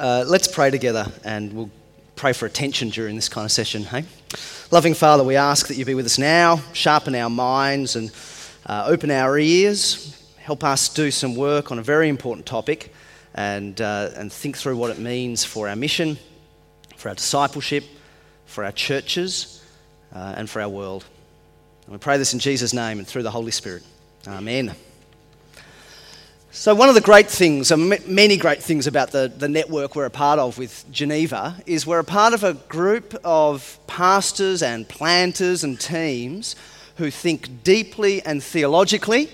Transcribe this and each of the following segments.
Uh, let's pray together and we'll pray for attention during this kind of session, hey? Loving Father, we ask that you be with us now, sharpen our minds and uh, open our ears, help us do some work on a very important topic and, uh, and think through what it means for our mission, for our discipleship, for our churches, uh, and for our world. And we pray this in Jesus' name and through the Holy Spirit. Amen. So, one of the great things, and many great things about the, the network we're a part of with Geneva, is we're a part of a group of pastors and planters and teams who think deeply and theologically,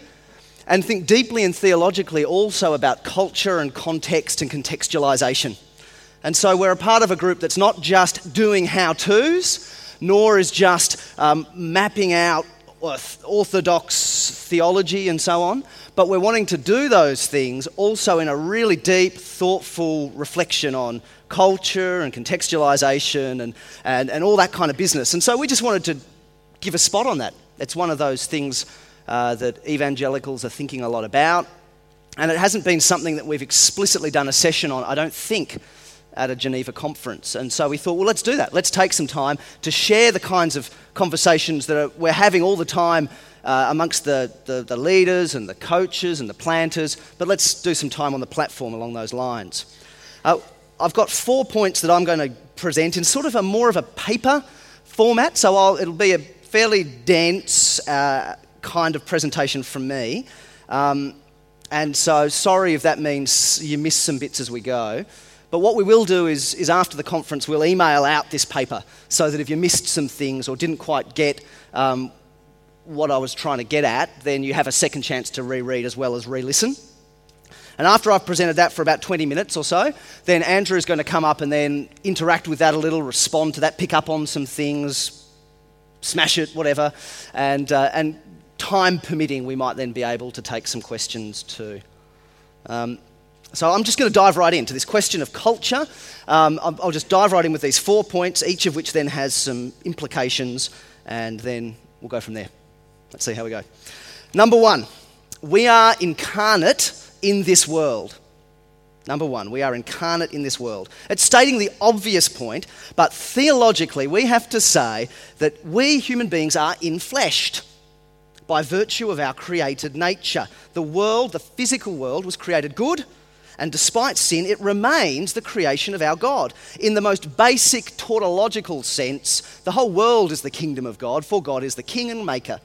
and think deeply and theologically also about culture and context and contextualization. And so, we're a part of a group that's not just doing how to's, nor is just um, mapping out orthodox theology and so on, but we're wanting to do those things also in a really deep, thoughtful reflection on culture and contextualization and, and, and all that kind of business. And so we just wanted to give a spot on that. It's one of those things uh, that evangelicals are thinking a lot about. And it hasn't been something that we've explicitly done a session on, I don't think, at a Geneva conference. And so we thought, well, let's do that. Let's take some time to share the kinds of conversations that are, we're having all the time uh, amongst the, the, the, leaders and the coaches and the planters, but let's do some time on the platform along those lines. Uh, I've got four points that I'm going to present in sort of a more of a paper format, so I'll, it'll be a fairly dense uh, kind of presentation from me. Um, and so, sorry if that means you miss some bits as we go. But what we will do is, is after the conference, we'll email out this paper so that if you missed some things or didn't quite get um, what I was trying to get at, then you have a second chance to reread as well as re listen. And after I've presented that for about 20 minutes or so, then Andrew is going to come up and then interact with that a little, respond to that, pick up on some things, smash it, whatever. And, uh, and time permitting, we might then be able to take some questions too. Um, so I'm just going to dive right into this question of culture. Um, I'll, just dive right in with these four points, each of which then has some implications, and then we'll go from there. Let's see how we go. Number one, we are incarnate in this world. Number one, we are incarnate in this world. It's stating the obvious point, but theologically, we have to say that we human beings are infleshed by virtue of our created nature. The world, the physical world, was created good, and despite sin, it remains the creation of our God. In the most basic tautological sense, the whole world is the kingdom of God, for God is the king and maker.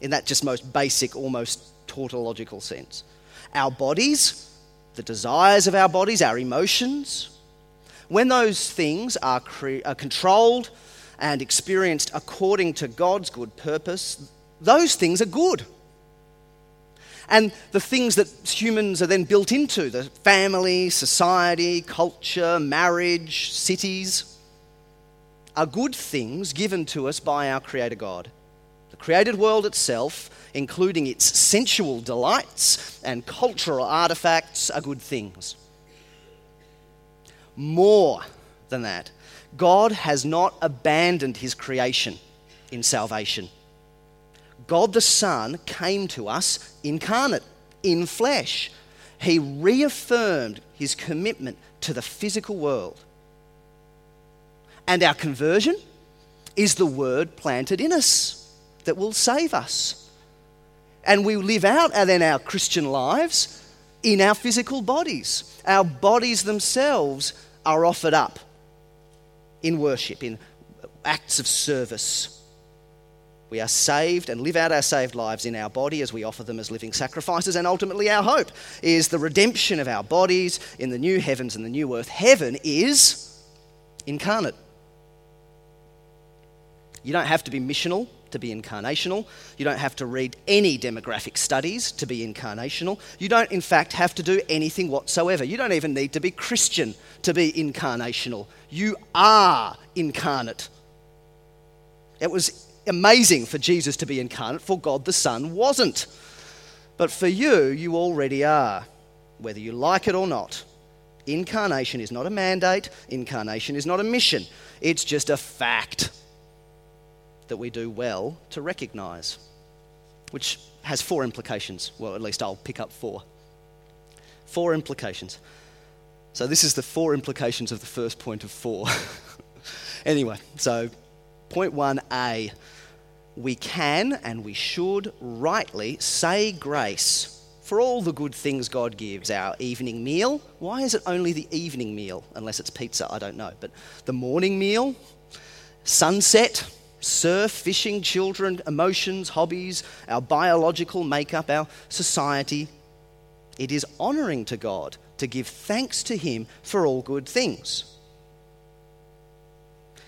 In that just most basic, almost tautological sense. Our bodies, the desires of our bodies, our emotions, when those things are, cre- are controlled and experienced according to God's good purpose, those things are good and the things that humans are then built into the family, society, culture, marriage, cities are good things given to us by our Creator God. The created world itself, including its sensual delights and cultural artifacts, are good things. More than that, God has not abandoned his creation in salvation. God the Son came to us incarnate, in flesh. He reaffirmed his commitment to the physical world. And our conversion is the word planted in us that will save us. And we live out then our Christian lives in our physical bodies. Our bodies themselves are offered up in worship, in acts of service we are saved and live out our saved lives in our body as we offer them as living sacrifices. And ultimately, our hope is the redemption of our bodies in the new heavens and the new earth. Heaven is incarnate. You don't have to be missional to be incarnational. You don't have to read any demographic studies to be incarnational. You don't, in fact, have to do anything whatsoever. You don't even need to be Christian to be incarnational. You are incarnate. It was amazing for Jesus to be incarnate, for God the Son wasn't. But for you, you already are, whether you like it or not. Incarnation is not a mandate, incarnation is not a mission. It's just a fact that we do well to recognize, which has four implications. Well, at least I'll pick up four. Four implications. So, this is the four implications of the first point of four. anyway, so point 1a we can and we should rightly say grace for all the good things God gives. Our evening meal, why is it only the evening meal? Unless it's pizza, I don't know. But the morning meal, sunset, surf, fishing, children, emotions, hobbies, our biological makeup, our society. It is honouring to God to give thanks to Him for all good things.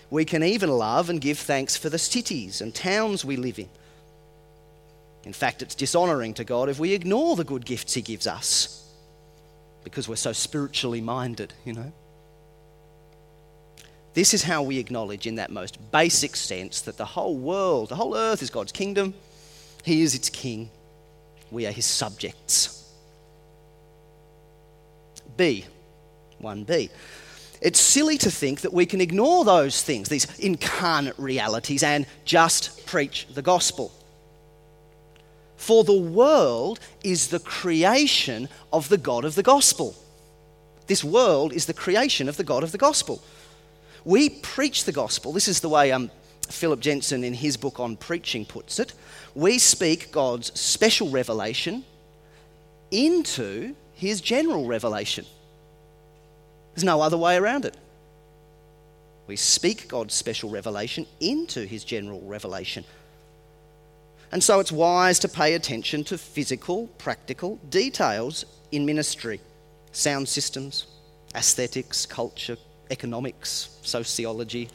We can even love and give thanks for the cities and towns we live in. In fact, it's dishonoring to God if we ignore the good gifts He gives us because we're so spiritually minded, you know. This is how we acknowledge, in that most basic sense, that the whole world, the whole earth is God's kingdom. He is its king. We are His subjects. B, 1b. It's silly to think that we can ignore those things, these incarnate realities, and just preach the gospel. For the world is the creation of the God of the gospel. This world is the creation of the God of the gospel. We preach the gospel. This is the way um, Phillip Jensen, in his book on preaching, puts it. We speak God's special revelation into his general revelation. There's no other way around it. We speak God's special revelation into his general revelation. And so it's wise to pay attention to physical, practical details in ministry sound systems, aesthetics, culture, economics, sociology.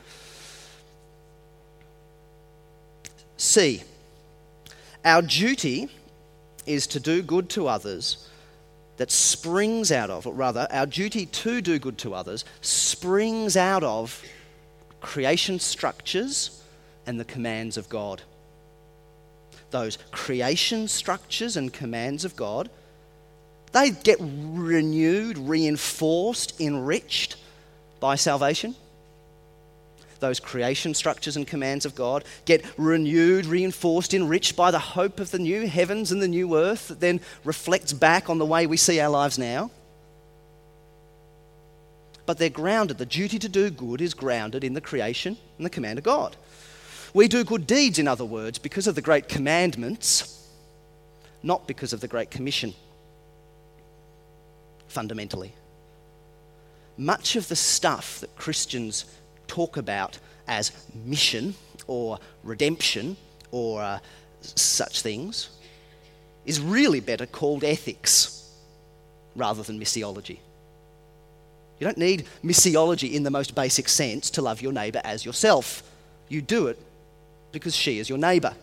C. Our duty is to do good to others that springs out of, or rather, our duty to do good to others springs out of creation structures and the commands of God. Those creation structures and commands of God, they get renewed, reinforced, enriched by salvation those creation structures and commands of God, get renewed, reinforced, enriched by the hope of the new heavens and the new earth that then reflects back on the way we see our lives now. But they're grounded. The duty to do good is grounded in the creation and the command of God. We do good deeds, in other words, because of the great commandments, not because of the great commission, fundamentally. Much of the stuff that Christians talk about as mission or redemption or uh, such things is really better called ethics rather than missiology. You don't need missiology in the most basic sense to love your neighbour as yourself. You do it because she is your neighbour.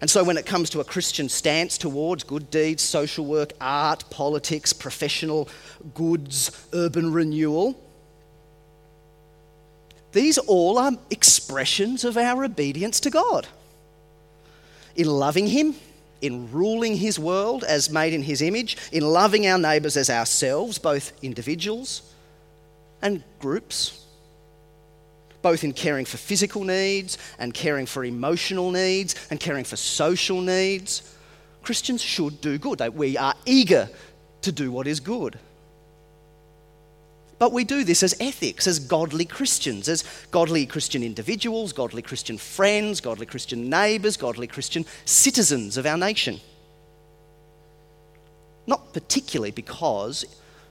And so, when it comes to a Christian stance towards good deeds, social work, art, politics, professional goods, urban renewal, these all are expressions of our obedience to God. In loving Him, in ruling His world as made in His image, in loving our neighbours as ourselves, both individuals and groups, both in caring for physical needs and caring for emotional needs and caring for social needs. Christians should do good. We are eager to do what is good. But we do this as ethics, as godly Christians, as godly Christian individuals, godly Christian friends, godly Christian neighbours, godly Christian citizens of our nation. Not particularly because,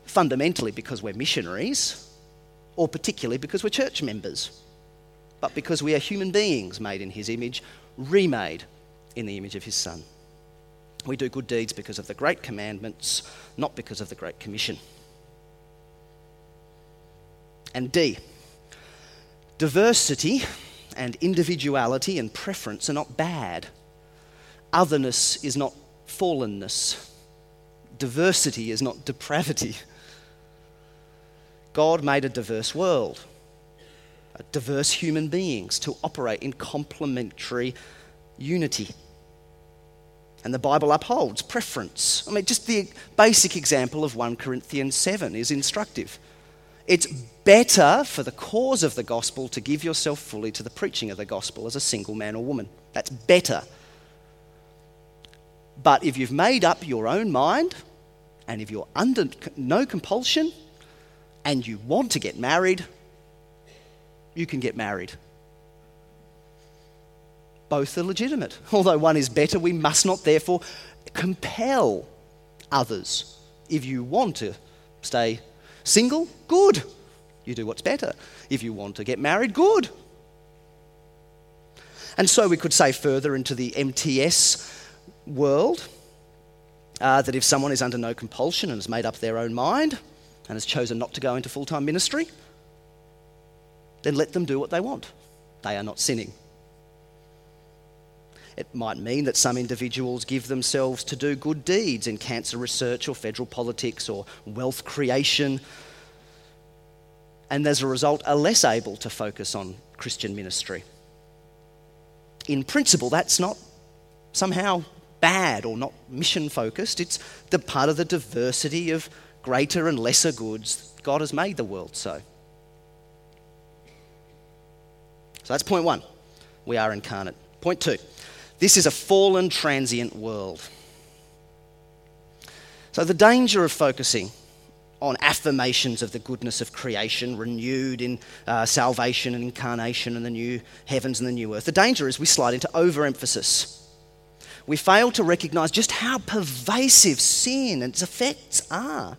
fundamentally, because we're missionaries, or particularly because we're church members, but because we are human beings made in His image, remade in the image of His Son. We do good deeds because of the great commandments, not because of the great commission. And D, diversity and individuality and preference are not bad. Otherness is not fallenness. Diversity is not depravity. God made a diverse world, diverse human beings to operate in complementary unity. And the Bible upholds preference. I mean, just the basic example of 1 Corinthians 7 is instructive. It's better for the cause of the gospel to give yourself fully to the preaching of the gospel as a single man or woman. That's better. But if you've made up your own mind And if you're under no compulsion and you want to get married, you can get married. Both are legitimate. Although one is better, we must not therefore compel others. If you want to stay single, good. You do what's better. If you want to get married, good. And so we could say further into the MTS world uh, that if someone is under no compulsion and has made up their own mind and has chosen not to go into full time ministry, then let them do what they want. They are not sinning. It might mean that some individuals give themselves to do good deeds in cancer research or federal politics or wealth creation, and as a result are less able to focus on Christian ministry. In principle, that's not somehow bad or not mission focused. It's the part of the diversity of greater and lesser goods. God has made the world so. So that's point one. We are incarnate. Point two. This is a fallen, transient world. So the danger of focusing on affirmations of the goodness of creation, renewed in uh, salvation and incarnation and the new heavens and the new earth. The danger is we slide into overemphasis. We fail to recognize just how pervasive sin and its effects are.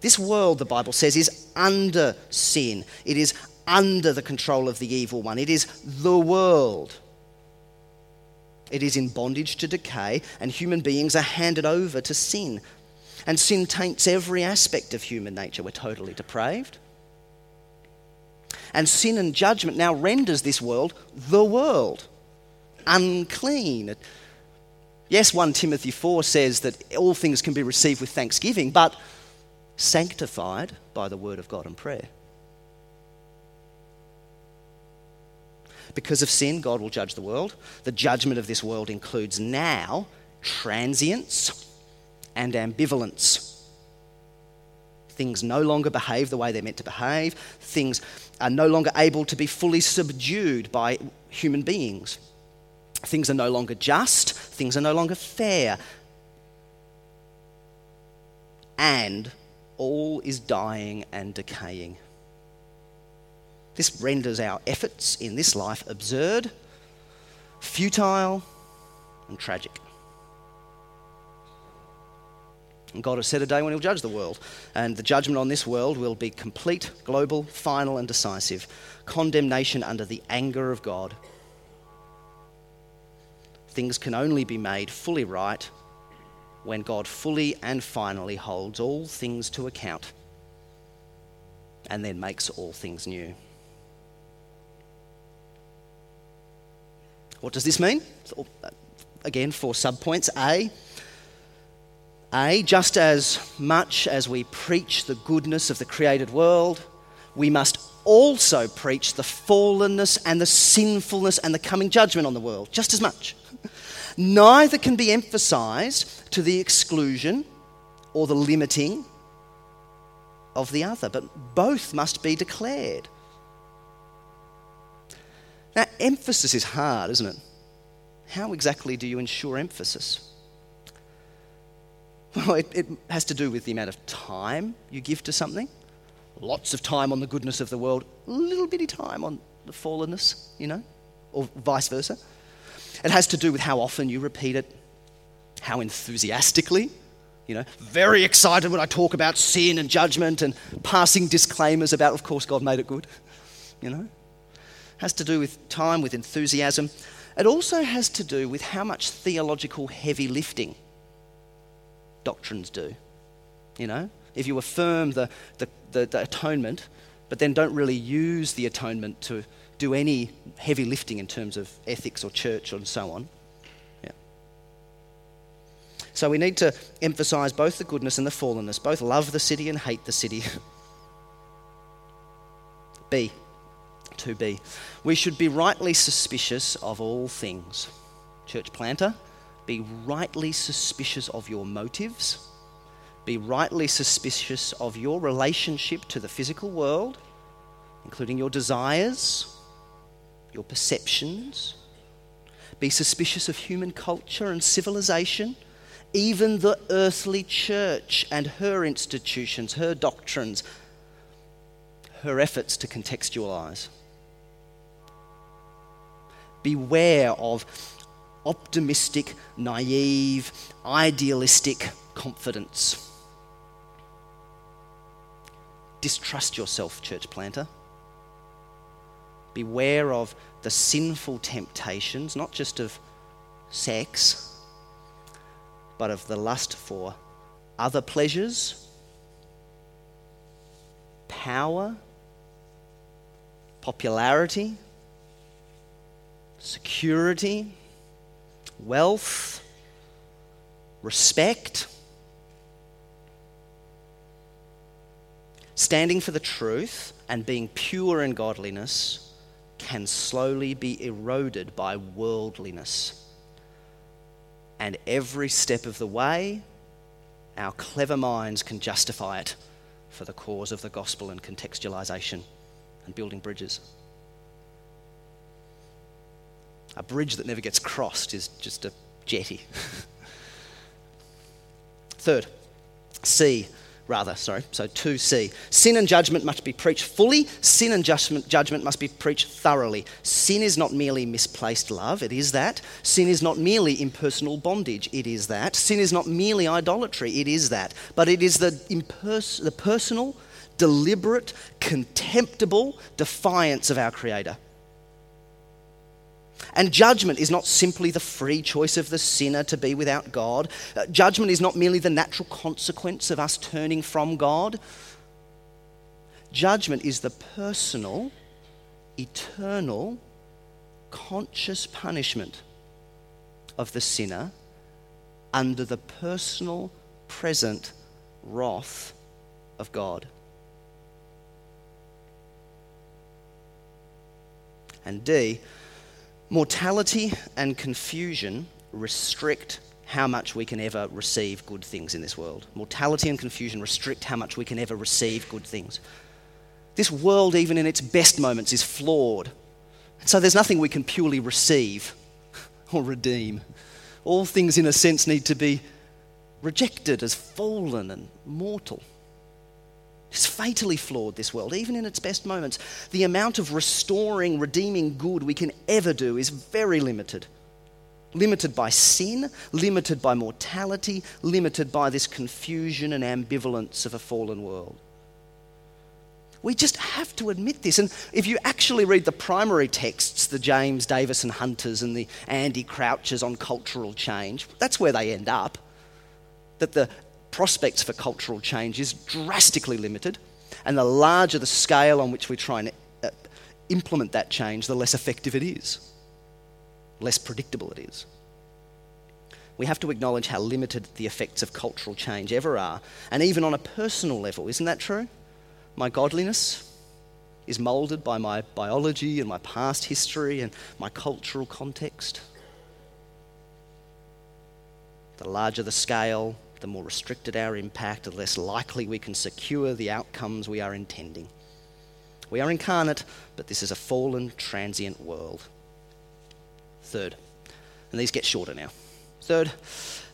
This world, the Bible says, is under sin. It is under the control of the evil one. It is the world. It is in bondage to decay, and human beings are handed over to sin. And sin taints every aspect of human nature. We're totally depraved. And sin and judgment now renders this world the world, unclean. Yes, 1 Timothy 4 says that all things can be received with thanksgiving, but sanctified by the word of God and prayer. Because of sin, God will judge the world. The judgment of this world includes now transience and ambivalence. Things no longer behave the way they're meant to behave. Things are no longer able to be fully subdued by human beings. Things are no longer just. Things are no longer fair. And all is dying and decaying. This renders our efforts in this life absurd, futile, and tragic. And God has set a day when He'll judge the world. And the judgment on this world will be complete, global, final, and decisive. Condemnation under the anger of God. Things can only be made fully right when God fully and finally holds all things to account and then makes all things new. What does this mean? Uh, again, four subpoints. A, a, just as much as we preach the goodness of the created world, we must also preach the fallenness and the sinfulness and the coming judgment on the world, just as much. Neither can be emphasized to the exclusion or the limiting of the other, but both must be declared. Now, emphasis is hard, isn't it? How exactly do you ensure emphasis? Well, it, it, has to do with the amount of time you give to something. Lots of time on the goodness of the world, a little bitty time on the fallenness, you know, or vice versa. It has to do with how often you repeat it, how enthusiastically, you know, very excited when I talk about sin and judgment and passing disclaimers about, of course, God made it good, you know has to do with time, with enthusiasm. It also has to do with how much theological heavy lifting doctrines do. You know, if you affirm the, the, the, the atonement, but then don't really use the atonement to do any heavy lifting in terms of ethics or church and so on. Yeah. So we need to emphasize both the goodness and the fallenness, both love the city and hate the city. B to be. We should be rightly suspicious of all things. Church planter, be rightly suspicious of your motives. Be rightly suspicious of your relationship to the physical world, including your desires, your perceptions. Be suspicious of human culture and civilization, even the earthly church and her institutions, her doctrines, her efforts to contextualize. Beware of optimistic, naive, idealistic confidence. Distrust yourself, church planter. Beware of the sinful temptations, not just of sex, but of the lust for other pleasures, power, popularity, security, wealth, respect. Standing for the truth and being pure in godliness can slowly be eroded by worldliness. And every step of the way, our clever minds can justify it for the cause of the gospel and contextualization and building bridges. A bridge that never gets crossed is just a jetty. Third, C, rather, sorry, so 2C. Sin and judgment must be preached fully, sin and judgment, judgment must be preached thoroughly. Sin is not merely misplaced love, it is that. Sin is not merely impersonal bondage, it is that. Sin is not merely idolatry, it is that. But it is the, impers- the personal, deliberate, contemptible defiance of our Creator. And judgment is not simply the free choice of the sinner to be without God. Uh, judgment is not merely the natural consequence of us turning from God. Judgment is the personal, eternal, conscious punishment of the sinner under the personal, present wrath of God. And D, Mortality and confusion restrict how much we can ever receive good things in this world. Mortality and confusion restrict how much we can ever receive good things. This world, even in its best moments, is flawed. So there's nothing we can purely receive or redeem. All things, in a sense, need to be rejected as fallen and mortal. It's fatally flawed, this world, even in its best moments. The amount of restoring, redeeming good we can ever do is very limited. Limited by sin, limited by mortality, limited by this confusion and ambivalence of a fallen world. We just have to admit this. And if you actually read the primary texts, the James Davison Hunters and the Andy Crouches on cultural change, that's where they end up. That the prospects for cultural change is drastically limited. And the larger the scale on which we try and uh, implement that change, the less effective it is, less predictable it is. We have to acknowledge how limited the effects of cultural change ever are, and even on a personal level. Isn't that true? My godliness is moulded by my biology and my past history and my cultural context. The larger the scale, the more restricted our impact, the less likely we can secure the outcomes we are intending. We are incarnate, but this is a fallen, transient world. Third, and these get shorter now. Third,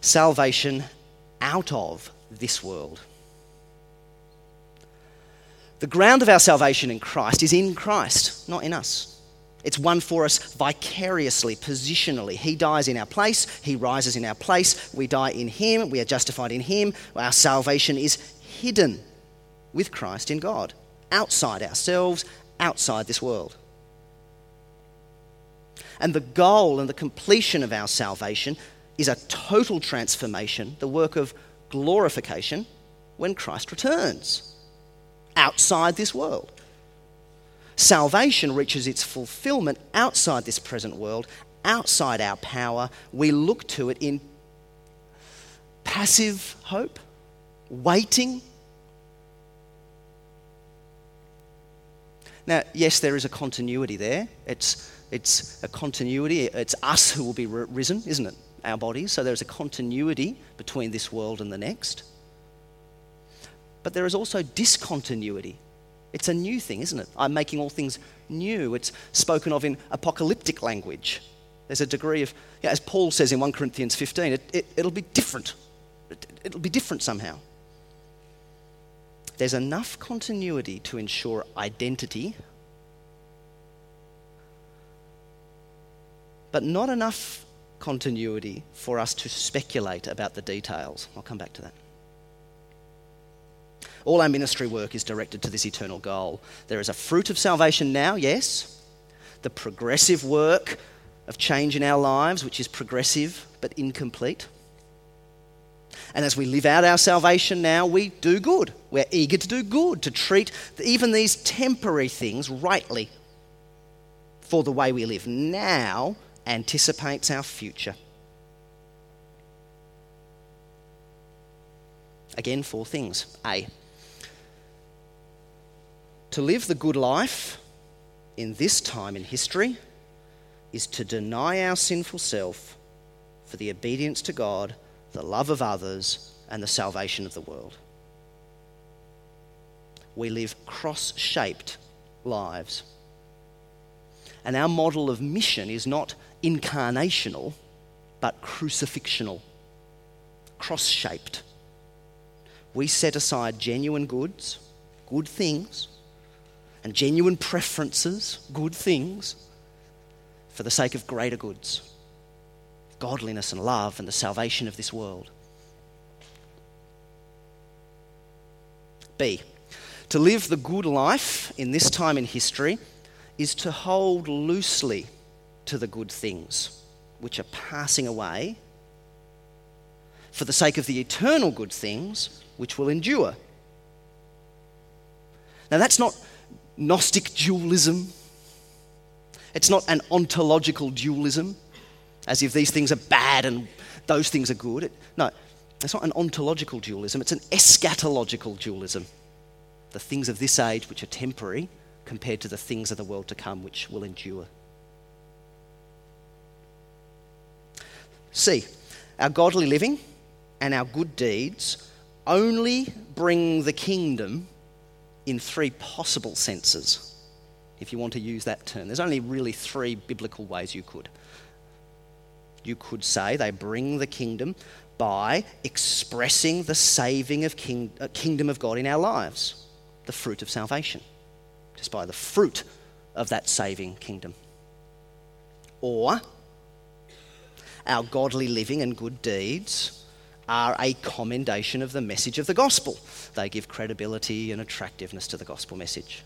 salvation out of this world. The ground of our salvation in Christ is in Christ, not in us. It's won for us vicariously, positionally. He dies in our place, He rises in our place. We die in Him, we are justified in Him. Our salvation is hidden with Christ in God, outside ourselves, outside this world. And the goal and the completion of our salvation is a total transformation, the work of glorification, when Christ returns outside this world. Salvation reaches its fulfillment outside this present world, outside our power. We look to it in passive hope, waiting. Now, yes, there is a continuity there. It's, it's a continuity. It's us who will be risen, isn't it? Our bodies. So there's a continuity between this world and the next. But there is also discontinuity it's a new thing, isn't it? I'm making all things new. It's spoken of in apocalyptic language. There's a degree of, yeah, as Paul says in 1 Corinthians 15, it, it, it'll be different. it'll be different somehow. There's enough continuity to ensure identity, but not enough continuity for us to speculate about the details. I'll come back to that. All our ministry work is directed to this eternal goal. There is a fruit of salvation now, yes. The progressive work of change in our lives, which is progressive but incomplete. And as we live out our salvation now, we do good. We're eager to do good, to treat even these temporary things rightly. For the way we live now anticipates our future. Again, four things. A. To live the good life in this time in history is to deny our sinful self for the obedience to God, the love of others, and the salvation of the world. We live cross shaped lives. And our model of mission is not incarnational, but crucifixional, cross shaped. We set aside genuine goods, good things, and genuine preferences, good things, for the sake of greater goods godliness and love and the salvation of this world. B. To live the good life in this time in history is to hold loosely to the good things which are passing away for the sake of the eternal good things which will endure. Now, that's not Gnostic dualism. It's not an ontological dualism, as if these things are bad and those things are good. It, no, it's not an ontological dualism, it's an eschatological dualism. The things of this age, which are temporary, compared to the things of the world to come, which will endure. See, Our godly living and our good deeds only bring the kingdom in three possible senses, if you want to use that term. There's only really three biblical ways you could. You could say they bring the kingdom by expressing the saving of king, uh, kingdom of God in our lives, the fruit of salvation, just by the fruit of that saving kingdom. Or our godly living and good deeds are a commendation of the message of the gospel. They give credibility and attractiveness to the gospel message.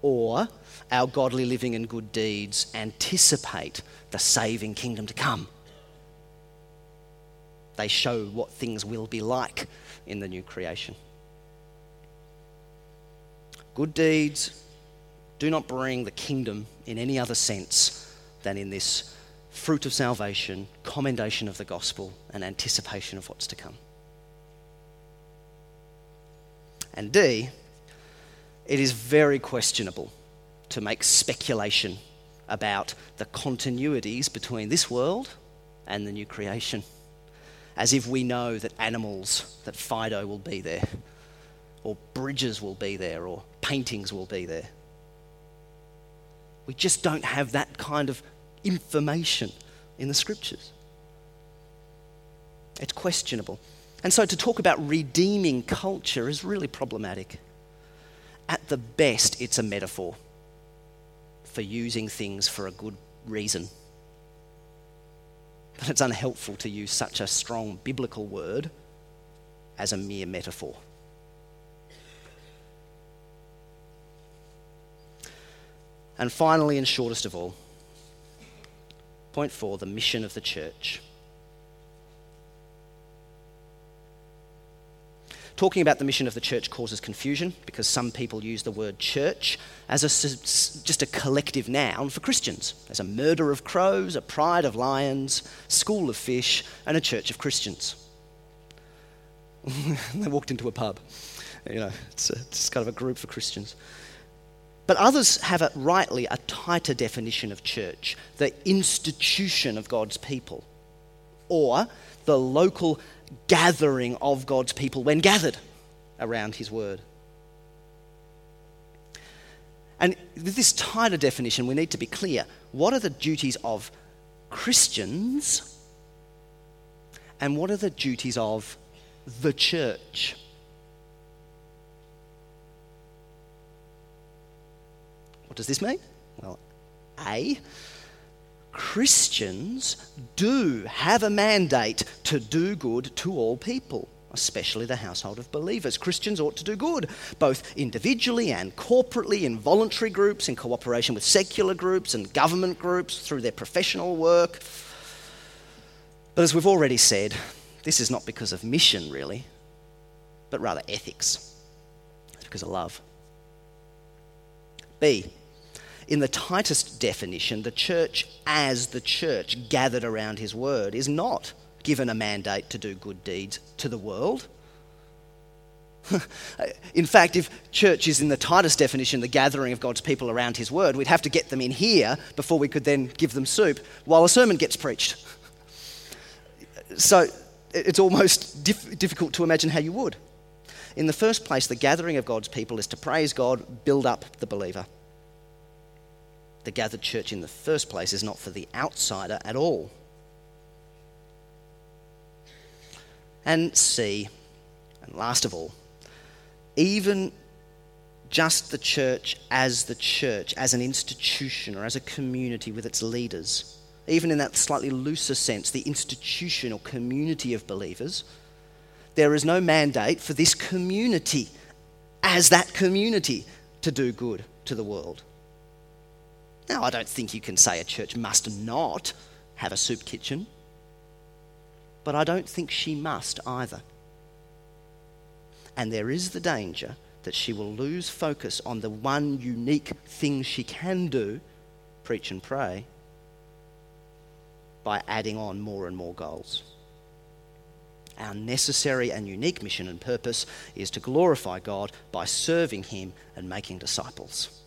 Or our godly living and good deeds anticipate the saving kingdom to come. They show what things will be like in the new creation. Good deeds do not bring the kingdom in any other sense than in this fruit of salvation, commendation of the gospel, and anticipation of what's to come. And D, it is very questionable to make speculation about the continuities between this world and the new creation. As if we know that animals, that Fido will be there, or bridges will be there, or paintings will be there. We just don't have that kind of information in the scriptures. It's questionable. And so to talk about redeeming culture is really problematic. At the best, it's a metaphor for using things for a good reason. But it's unhelpful to use such a strong biblical word as a mere metaphor. And finally, and shortest of all, Point four the mission of the church. Talking about the mission of the church causes confusion because some people use the word church as a, just a collective noun for Christians. There's a murder of crows, a pride of lions, school of fish, and a church of Christians. they walked into a pub. You know, it's, a, it's kind of a group for Christians. But others have, a, rightly, a tighter definition of church the institution of God's people, or the local gathering of God's people when gathered around His word. And with this tighter definition, we need to be clear what are the duties of Christians And what are the duties of the church? What does this mean? Well, A, Christians do have a mandate to do good to all people, especially the household of believers. Christians ought to do good, both individually and corporately, in voluntary groups, in cooperation with secular groups and government groups, through their professional work. But as we've already said, this is not because of mission, really, but rather ethics. It's because of love. B, in the tightest definition, the church as the church gathered around his word is not given a mandate to do good deeds to the world. in fact, if church is in the tightest definition, the gathering of God's people around his word, we'd have to get them in here before we could then give them soup while a sermon gets preached. So it's almost diff- difficult to imagine how you would. In the first place, the gathering of God's people is to praise God, build up the believer the gathered church in the first place is not for the outsider at all. And C, and last of all, even just the church as the church, as an institution or as a community with its leaders, even in that slightly looser sense, the institution or community of believers, there is no mandate for this community as that community to do good to the world. Now, I don't think you can say a church must not have a soup kitchen, but I don't think she must either. And there is the danger that she will lose focus on the one unique thing she can do preach and pray by adding on more and more goals. Our necessary and unique mission and purpose is to glorify God by serving Him and making disciples.